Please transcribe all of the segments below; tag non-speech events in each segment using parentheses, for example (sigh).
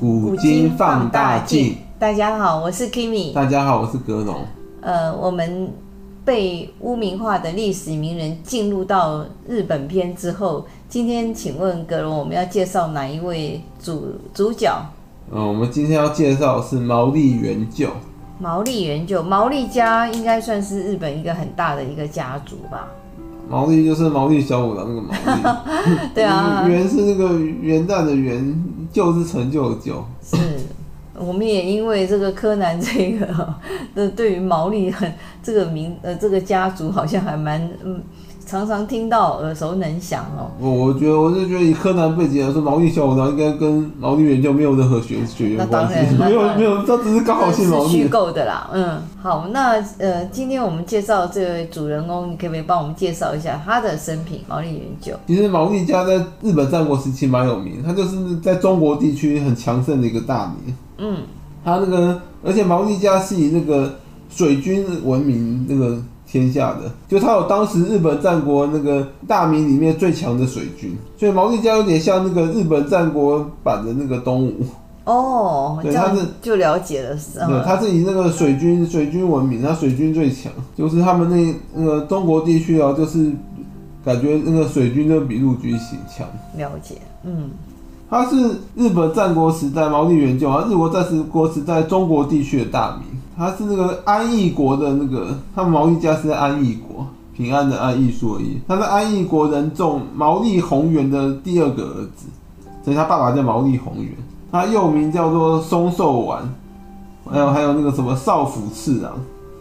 古今放大镜。大家好，我是 Kimi。大家好，我是格农。呃，我们被污名化的历史名人进入到日本篇之后，今天请问格农，我们要介绍哪一位主主角？嗯，我们今天要介绍是毛利元就。毛利元就，毛利家应该算是日本一个很大的一个家族吧。毛利就是毛利小五郎那个毛利，(laughs) 对啊，元是那个元旦的元，旧是成就的旧。是，我们也因为这个柯南这个，(laughs) 呃，对于毛利很这个名呃这个家族好像还蛮嗯。常常听到耳熟能详哦。我我觉得我是觉得以柯南背景来说，毛利小五郎应该跟毛利元就没有任何血血缘关系，没有没有，他只是刚好姓毛利。虚构的啦，嗯，好，那呃，今天我们介绍这位主人公，你可不可以帮我们介绍一下他的生平？毛利元就。其实毛利家在日本战国时期蛮有名，他就是在中国地区很强盛的一个大名。嗯，他那个，而且毛利家是以那个水军闻名，那个。天下的，就他有当时日本战国那个大名里面最强的水军，所以毛利家有点像那个日本战国版的那个东吴。哦，对，他是就了解了，是对，他是以那个水军水军闻名，他水军最强，就是他们那那个中国地区啊，就是感觉那个水军都比陆军行强。了解，嗯，他是日本战国时代毛利元就啊，日国战国时代中国地区的大名。他是那个安义国的那个，他们毛利家是在安义国，平安的安，艺所以。他是安义国人众毛利宏元的第二个儿子，所以他爸爸叫毛利宏元，他又名叫做松寿丸，还有还有那个什么少府次郎。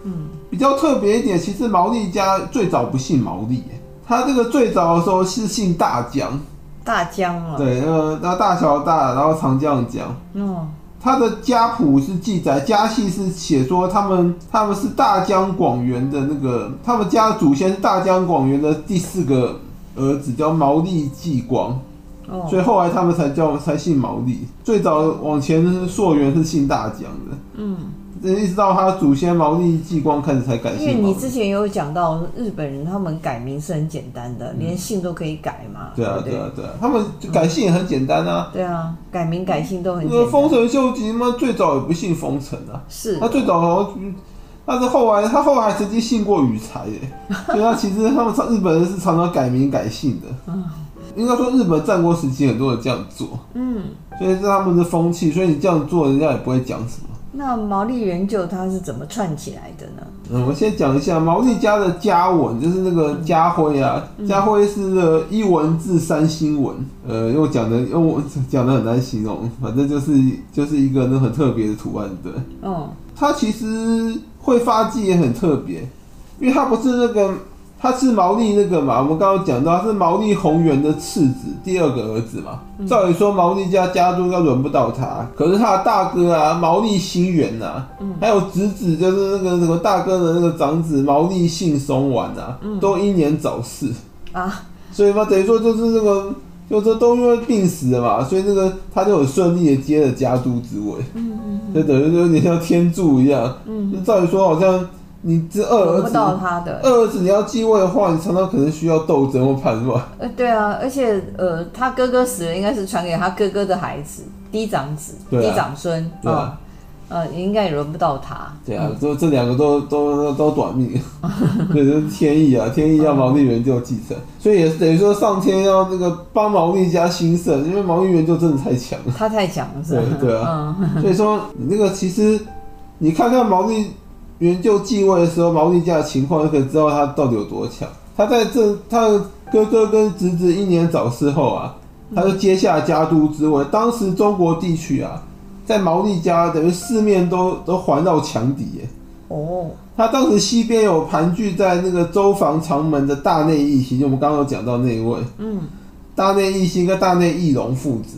嗯，比较特别一点，其实毛利家最早不姓毛利，他这个最早的时候是姓大江，大江啊，对，那个那大小大，然后长江的江。哦。他的家谱是记载，家系是写说他们他们是大江广元的那个，他们家的祖先大江广元的第四个儿子，叫毛利继光，哦，所以后来他们才叫才姓毛利，最早往前溯源是姓大江的，嗯。一直到他祖先毛利继光开始才改姓。因为你之前有讲到日本人，他们改名是很简单的，连姓都可以改嘛。对啊，对啊，对啊，他们改姓也很简单啊。对啊，改名改姓都很简单。丰臣秀吉嘛，最早也不姓丰臣啊。是。他最早好像，但是后来他后来还曾经姓过羽柴耶。(laughs) 所以他其实他们常日本人是常常改名改姓的。嗯。应该说日本战国时期很多人这样做。嗯。所以是他们的风气，所以你这样做，人家也不会讲什么。那毛利元就他是怎么串起来的呢？嗯，我先讲一下毛利家的家纹，就是那个家徽啊，嗯、家徽是那个一文字三星纹，呃，又讲的又讲的很难形容，反正就是就是一个那很特别的图案，对。嗯。它其实会发迹也很特别，因为它不是那个。他是毛利那个嘛，我们刚刚讲到他是毛利宏元的次子，第二个儿子嘛。照理说毛利家家族应该轮不到他，可是他的大哥啊，毛利兴元呐，还有侄子就是那个什么大哥的那个长子毛利信松丸啊，都英年早逝啊。所以嘛，等于说就是那个，就这都因为病死了嘛，所以那个他就很顺利的接了家督之位。嗯嗯，就等于就有点像天助一样。嗯，照理说好像。你这二儿子，二儿子你要继位的话，你常常可能需要斗争或叛乱。呃，对啊，而且呃，他哥哥死了，应该是传给他哥哥的孩子，嫡长子、嫡长孙，对啊，呃，应该也轮不到他。对啊，这这两个都都都短命，(laughs) 对，这是天意啊，天意要毛利元就继承，所以也是等于说上天要那个帮毛利家兴盛，因为毛利元就真的太强了，他太强了，是吧？对对啊，所以说你那个其实你看看毛利。元就继位的时候，毛利家的情况就可以知道他到底有多强。他在这，他的哥哥跟侄子英年早逝后啊，他就接下家督之位。当时中国地区啊，在毛利家等于四面都都环绕强敌耶。哦，他当时西边有盘踞在那个周防长门的大内义兴，就我们刚刚有讲到那一位。嗯，大内义兴跟大内义隆父子。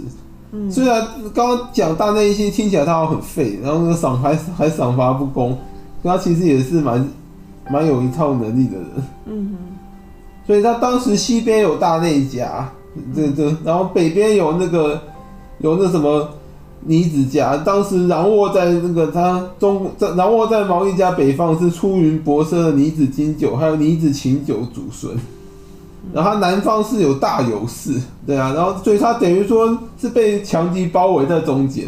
嗯，虽然刚刚讲大内义兴听起来他好像很废，然后那个赏还还赏罚不公。他其实也是蛮蛮有一套能力的人，嗯哼，所以他当时西边有大内家，这这，然后北边有那个有那什么尼子家，当时掌握在那个他中在掌握在毛利家北方是出云博奢的尼子经久，还有尼子晴久祖孙，然后他南方是有大友氏，对啊，然后所以他等于说是被强敌包围在中间。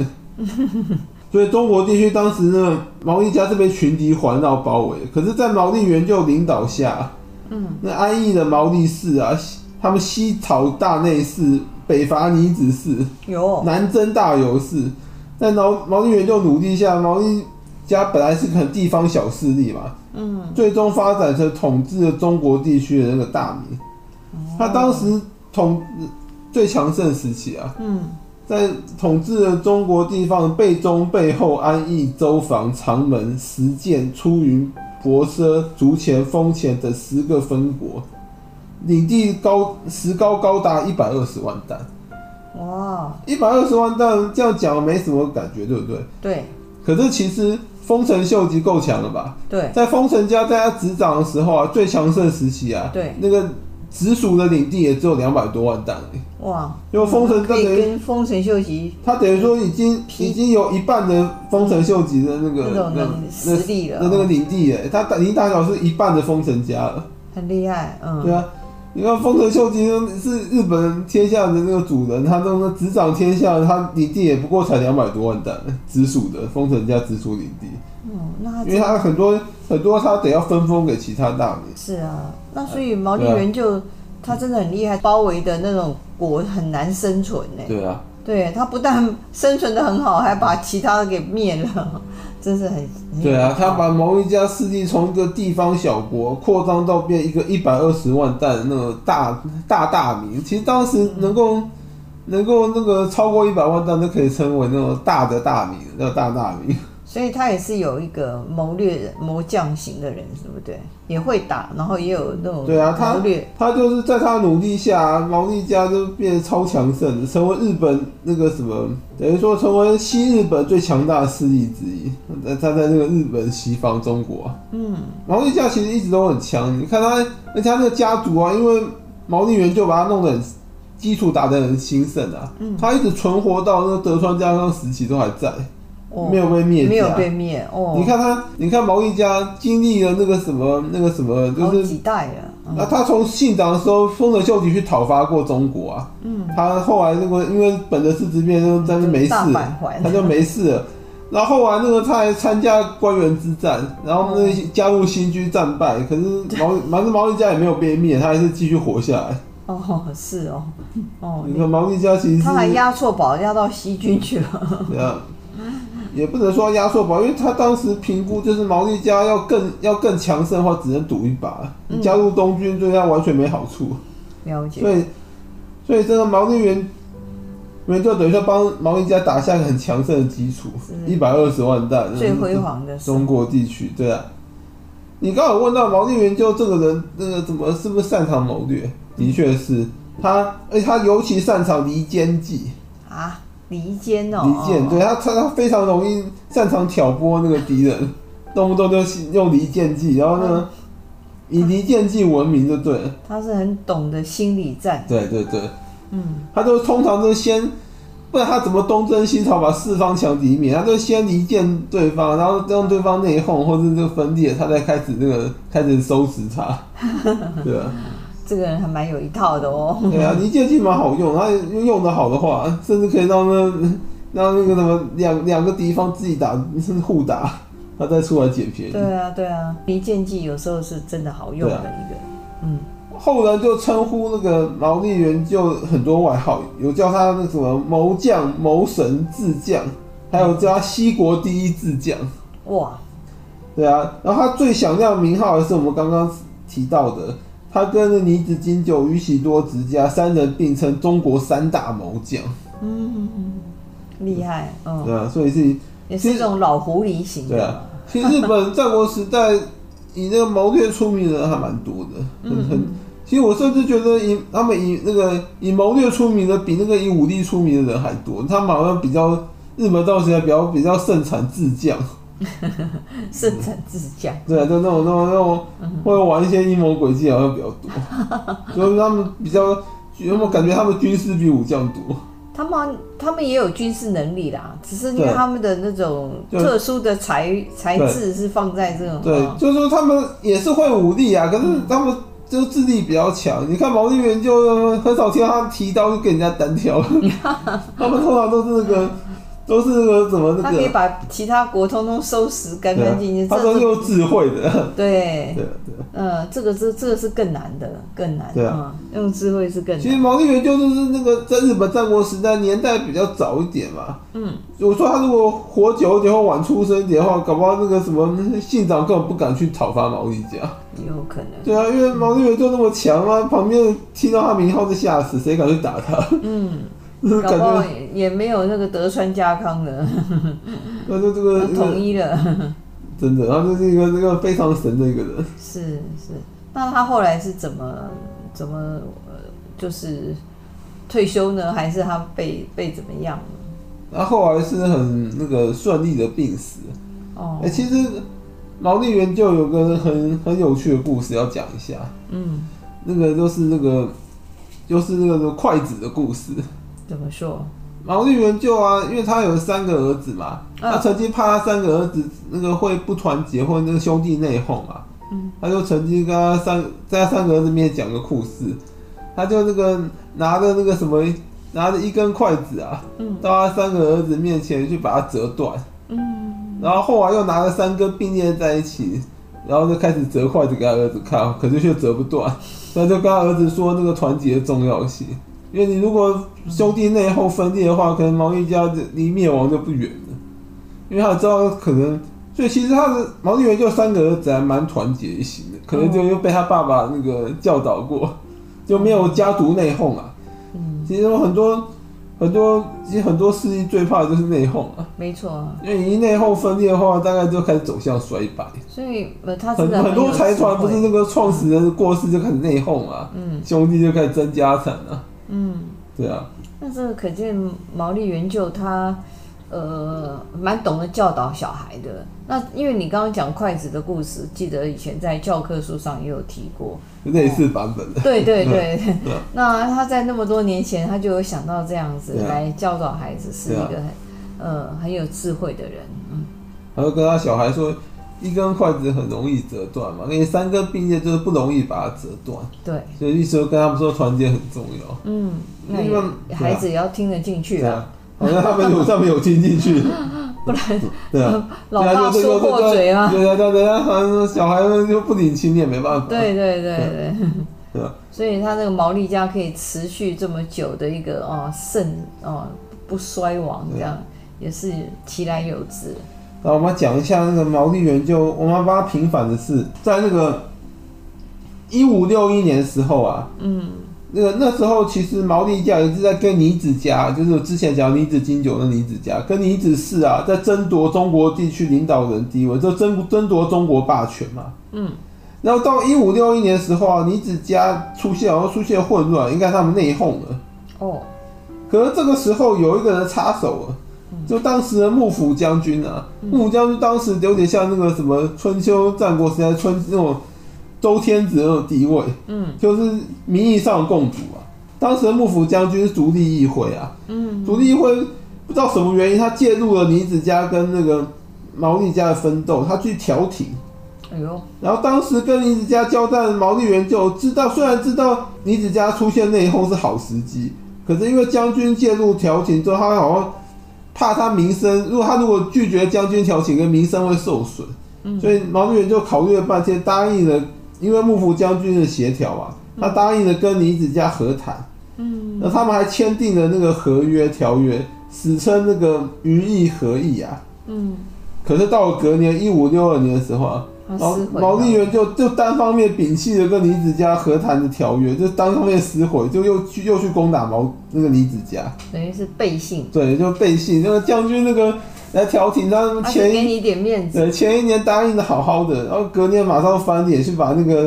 所以中国地区当时呢，毛利家是被群敌环绕包围。可是，在毛利元就领导下，嗯，那安逸的毛利氏啊，他们西讨大内氏，北伐尼子氏，有南征大由氏。在毛毛利元就努力下，毛利家本来是个地方小势力嘛，嗯，最终发展成统治了中国地区的那个大名。他当时统最强盛时期啊，嗯。在统治了中国地方背中、背后、安邑、周防、长门、石见、出云、博奢、竹前、丰前等十个分国，领地高石高高达一百二十万担。哇！一百二十万担，这样讲没什么感觉，对不对？对。可是其实丰臣秀吉够强了吧？对。在丰臣家在他执掌的时候啊，最强盛时期啊，对，那个直属的领地也只有两百多万石。哇！因为丰臣可以跟丰臣秀吉，他等于说已经已经有一半的丰臣秀吉的那个那种实力了，那那个领地哎，他已经大小是一半的丰臣家了，很厉害，嗯，对啊，你看丰臣秀吉是日本天下的那个主人，他都执掌天下，他领地也不过才两百多万担，直属的丰臣家直属领地，嗯，那因为他很多很多他得要分封给其他大名，是啊，那所以毛利元就。他真的很厉害，包围的那种国很难生存呢。对啊，对他不但生存的很好，还把其他的给灭了，(laughs) 真是很。对啊，他把毛利家势力从一个地方小国扩张到变一个一百二十万担的那个大大大名。其实当时能够、嗯、能够那个超过一百万担，都可以称为那种大的大名，叫大大名。所以他也是有一个谋略谋将型的人，是不对？也会打，然后也有那种对啊，他他就是在他努力下，毛利家就变得超强盛，成为日本那个什么，等于说成为西日本最强大的势力之一。他在那个日本西方中国，嗯，毛利家其实一直都很强。你看他，而且他那个家族啊，因为毛利元就把他弄得很基础打得很兴盛啊，嗯，他一直存活到那个德川家康时期都还在。没有被灭，没有被灭哦。你看他，你看毛利家经历了那个什么，那个什么，就是几代了。那他从信长的时候，丰臣秀吉去讨伐过中国啊。嗯。他后来那个因为本能寺之变，就在那没事，他就没事了。然后后来那个他还参加官员之战，然后那加入新居战败，可是毛毛毛利家也没有被灭，他还是继续活下来。哦，是哦。哦。你看毛利家其实他还押错宝，押到西军去了。对啊。也不能说压缩吧，因为他当时评估就是毛利家要更要更强盛的话，只能赌一把。嗯、加入东军对他完全没好处。了解。所以，所以这个毛利元元就等于说帮毛利家打下一个很强盛的基础，一百二十万弹，最辉煌的中国地区。对啊。你刚好问到毛利元就这个人，那个怎么是不是擅长谋略？的确是他，而且他尤其擅长离间计啊。离间哦，离间，对他，他他非常容易擅长挑拨那个敌人，(laughs) 动不动就用离间计，然后呢，以离间计闻名，就对了。他是很懂得心理战。对对对，嗯，他就通常都先，不然他怎么东征西讨把四方强敌灭？他就先离间对方，然后让对方内讧或者这个分裂，他再开始那个开始收拾他，(laughs) 对啊。这个人还蛮有一套的哦。对啊，离间计蛮好用，他用用的好的话，甚至可以让那让那个什么两两个敌方自己打，甚至互打，他再出来捡便宜。对啊，对啊，离间计有时候是真的好用的一个。啊、嗯，后人就称呼那个毛利元就很多外号，有叫他那什么谋将、谋神、智将，还有叫他西国第一智将。哇，对啊，然后他最响亮的名号还是我们刚刚提到的。他跟尼子金久、宇喜多直家三人并称中国三大谋将。嗯，厉害，嗯，对啊，所以是也是这种老狐狸型的。对啊，其实日本战国时代以那个谋略出名的人还蛮多的，很很。其实我甚至觉得以他们以那个以谋略出名的比那个以武力出名的人还多。他们好像比较日本到现在比较比较盛产智将。圣臣之将，对啊，就那种那种那种会玩一些阴谋诡计，好像比较多。所 (laughs) 以他们比较有没有感觉他们军事比武将多？他们他们也有军事能力啦，只是因为他们的那种特殊的才才智是放在这种。对，就是说他们也是会武力啊，可是他们就智力比较强。你看毛利元就很少听到他提刀就跟人家单挑，(laughs) 他们通常都是那个。都是那个什么那个，他可以把其他国通通收拾干干净净。他都是用智慧的。(laughs) 对。对对。嗯，这个是这个是更难的，更难。对啊。用智慧是更难。其实毛利元就就是那个在日本战国时代年代比较早一点嘛。嗯。我说他如果活久一点或晚出生一点的话，搞不好那个什么信长根本不敢去讨伐毛利家。有可能。对啊，因为毛利元就那么强啊，旁边听到他名号就吓死，谁敢去打他？嗯。(laughs) 搞不好也没有那个德川家康的，(laughs) 那就这个统一了，(laughs) 真的，他就是一个这个非常神的一个人。是是，那他后来是怎么怎么呃，就是退休呢？还是他被被怎么样？他后来是很那个顺利的病死。哦，哎，其实毛利元就有个很很有趣的故事要讲一下。嗯，那个就是那个就是那个筷子的故事。怎么说？毛利元就啊，因为他有三个儿子嘛，嗯、他曾经怕他三个儿子那个会不团结或者那个兄弟内讧嘛，嗯，他就曾经跟他三在他三个儿子面前讲个故事，他就那个拿着那个什么，拿着一根筷子啊，嗯，到他三个儿子面前去把它折断，嗯，然后后来又拿了三根并列在一起，然后就开始折筷子给他儿子看，可是却折不断，他就跟他儿子说那个团结的重要性。因为你如果兄弟内讧分裂的话，可能毛利家离灭亡就不远了。因为他知道可能，所以其实他的毛利元就三个儿子还蛮团结一心的，可能就又被他爸爸那个教导过，就没有家族内讧啊。嗯，其实有很多很多，其实很多势力最怕的就是内讧啊。没错。因为一内讧分裂的话，大概就开始走向衰败。所以呃，他很很多财团不是那个创始人过世就开始内讧啊，嗯，兄弟就开始争家产啊。嗯，对啊。那这个可见毛利元就他，呃，蛮懂得教导小孩的。那因为你刚刚讲筷子的故事，记得以前在教科书上也有提过，类似版本的。对对对。(laughs) 那他在那么多年前，他就有想到这样子来教导孩子，是一个很呃很有智慧的人。嗯。他就跟他小孩说。一根筷子很容易折断嘛，因为三根并列就是不容易把它折断。对，所以意思跟他们说团结很重要。嗯，那孩子也要听得进去啊。好像他们有上面有听进去，(laughs) 不然对啊，(laughs) 老大说过嘴啊。对啊，对对啊，好像小孩们就不领情，你也没办法。(laughs) 对对对对。对啊。所以他那个毛利家可以持续这么久的一个哦盛哦不衰亡，这样也是其来有自。那我们讲一下那个毛利元就，我们帮他平反的是，在那个一五六一年的时候啊，嗯，那个那时候其实毛利家也是在跟尼子家，就是之前讲尼子经久的尼子家，跟尼子氏啊，在争夺中国地区领导人地位，就争争夺中国霸权嘛，嗯，然后到一五六一年的时候啊，尼子家出现，然后出现混乱，应该他们内讧了，哦，可是这个时候有一个人插手了。就当时的幕府将军啊，幕府将军当时有点像那个什么春秋战国时代春那种周天子那种地位，嗯，就是名义上的共主啊。当时的幕府将军是足利议会啊，嗯，足利议会不知道什么原因，他介入了尼子家跟那个毛利家的纷斗，他去调停，哎呦，然后当时跟尼子家交战，毛利元就知道，虽然知道尼子家出现内讧是好时机，可是因为将军介入调停之后，他好像。怕他名声，如果他如果拒绝将军调情，跟名声会受损，嗯、所以毛利元就考虑了半天，答应了，因为幕府将军的协调啊，他答应了跟尼子家和谈，嗯，那他们还签订了那个合约条约，史称那个于义和议啊，嗯，可是到了隔年一五六二年的时候啊。毛毛利元就就单方面摒弃了跟李子家和谈的条约，就单方面撕毁，就又去又去攻打毛那个李子家，等于是背信。对，就背信。那个将军那个来调停，他前一给你点面子，对，前一年答应的好好的，然后隔年马上翻脸去把那个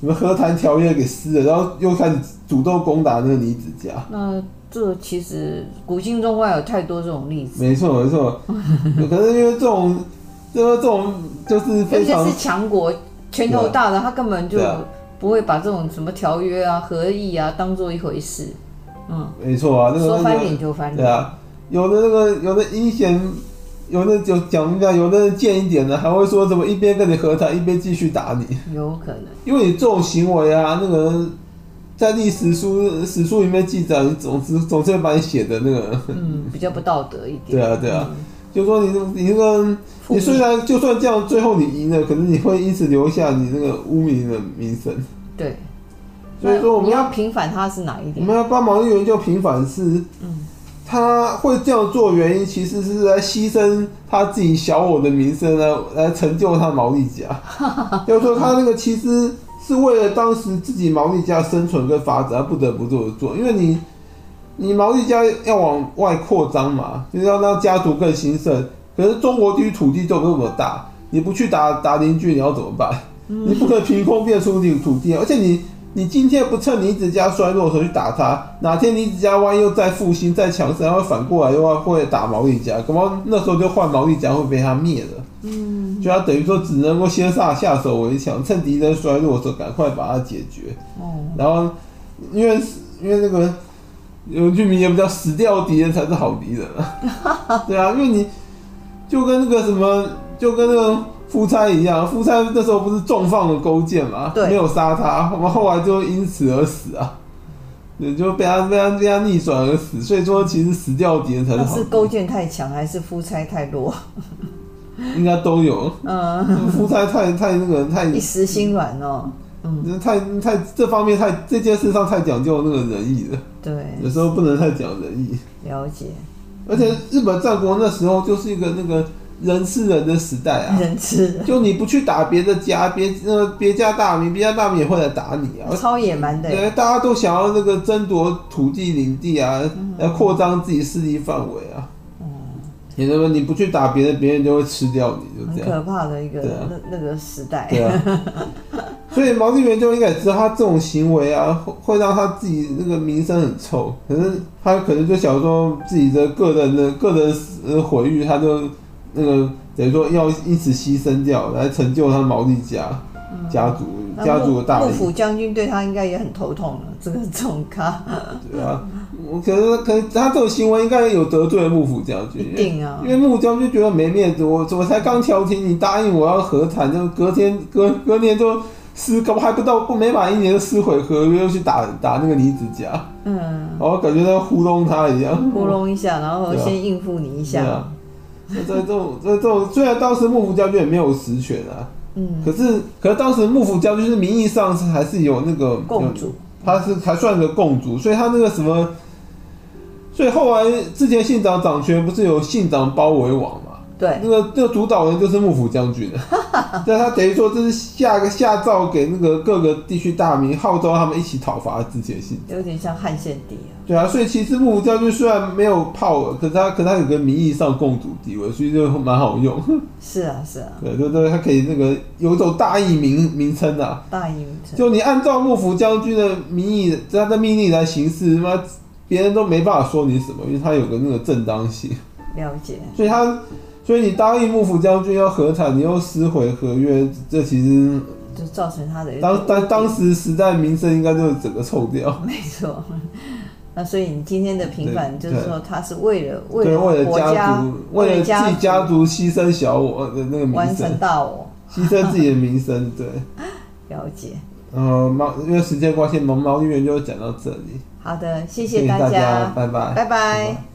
什么和谈条约给撕了，然后又开始主动攻打那个李子家。那这其实古今中外有太多这种例子。没错没错，(laughs) 可是因为这种。这种就是非常，是强国拳头大的，他根本就不会把这种什么条约啊、合议啊当做一回事。嗯，没错啊，那个、说翻脸就翻脸。对啊，有的那个有的阴险，有的就讲一下，有的人贱一点的，还会说怎么一边跟你和谈，一边继续打你。有可能，因为你这种行为啊，那个在历史书史书里面记载，你总是总是会把你写的那个，嗯，比较不道德一点。对啊，对啊，嗯、就说你你那个，你虽然就算这样，最后你赢了，可是你会因此留下你那个污名的名声。对，所以说我们要平反他是哪一点？我们要帮毛利元就平反是，嗯。他会这样做原因，其实是在牺牲他自己小我的名声来来成就他毛利家。要 (laughs) 说他那个其实是为了当时自己毛利家生存跟发展，而不得不这么做。因为你你毛利家要往外扩张嘛，就是要让家族更兴盛。可是中国地区土地就那么大，你不去打打邻居，你要怎么办？你不可能凭空变出你土地，而且你。你今天不趁你子家衰落的时候去打他，哪天你子家万一又再复兴、再强盛，然后反过来的话会打毛利家，可能那时候就换毛利家会被他灭了。嗯，就他等于说只能够先下下手为强，趁敌人衰落的时候赶快把它解决。哦，然后因为因为那个有句名言不叫“死掉敌人才是好敌人”啊，(laughs) 对啊，因为你就跟那个什么，就跟那个。夫差一样，夫差那时候不是重放了勾践嘛，没有杀他，我们后来就因此而死啊，也，就被他被他被他逆转而死。所以说，其实死掉的敌人才是好。是勾践太强，还是夫差太弱？应该都有。嗯，夫差太太那个太一时心软哦。嗯，太太这方面太这件事上太讲究那个仁义了。对，有时候不能太讲仁义。了解。而且日本战国那时候就是一个那个。人吃人的时代啊，人吃人，就你不去打别的家，别呃别家大名，别家大名也会来打你啊，超野蛮的。对，大家都想要那个争夺土地领地啊，来扩张自己势力范围啊。嗯，你那么你不去打别人，别人就会吃掉你，就这样。很可怕的一个那那个时代。对啊。(laughs) 所以毛利元就应该知道他这种行为啊，会会让他自己那个名声很臭。可是他可能就想说自己的个人的个人呃毁誉，他就。那个等于说要因此牺牲掉，来成就他毛利家、嗯、家族家族的大名。幕府将军对他应该也很头痛了，这个这种咖。对啊，我可是可是他这种行为应该有得罪了幕府将军。一定啊，因为幕府将军觉得没面子，我怎么才刚调停，你答应我要和谈，就隔天隔隔年就撕，搞还不到不没满一年就撕毁合约，又去打打那个李子家。嗯，然后感觉在糊弄他一样，糊弄一下，然后先应付你一下。在这种在这种，虽然当时幕府将军也没有实权啊，嗯，可是可是当时幕府将军是名义上是还是有那个共主，他是还算个共主，所以他那个什么，所以后来之前信长掌权不是有信长包围网嘛？对，那个那个主导人就是幕府将军，(laughs) 对，他等于说这是下个下诏给那个各个地区大名，号召他们一起讨伐之前信长，有点像汉献帝啊。对啊，所以其实幕府将军虽然没有 power，可是他可是他有个名义上共主地位，所以就蛮好用。是啊，是啊。(laughs) 对对对，他可以那个有一种大义名名称啊。大义名称。就你按照幕府将军的名义，他的命令来行事，那别人都没办法说你什么，因为他有个那个正当性。了解。所以他，所以你答应幕府将军要和谈，你又撕毁合约，这其实就造成他的当当当时时代名声应该就是整个臭掉。没错。那所以你今天的平反，就是说他是为了为了国家，为了自己家族牺牲小我的那个名声，完成大我，牺牲自己的名声，对。(laughs) 了解。呃，毛因为时间关系，毛毛议员就讲到这里。好的，谢谢大家，拜拜，拜拜。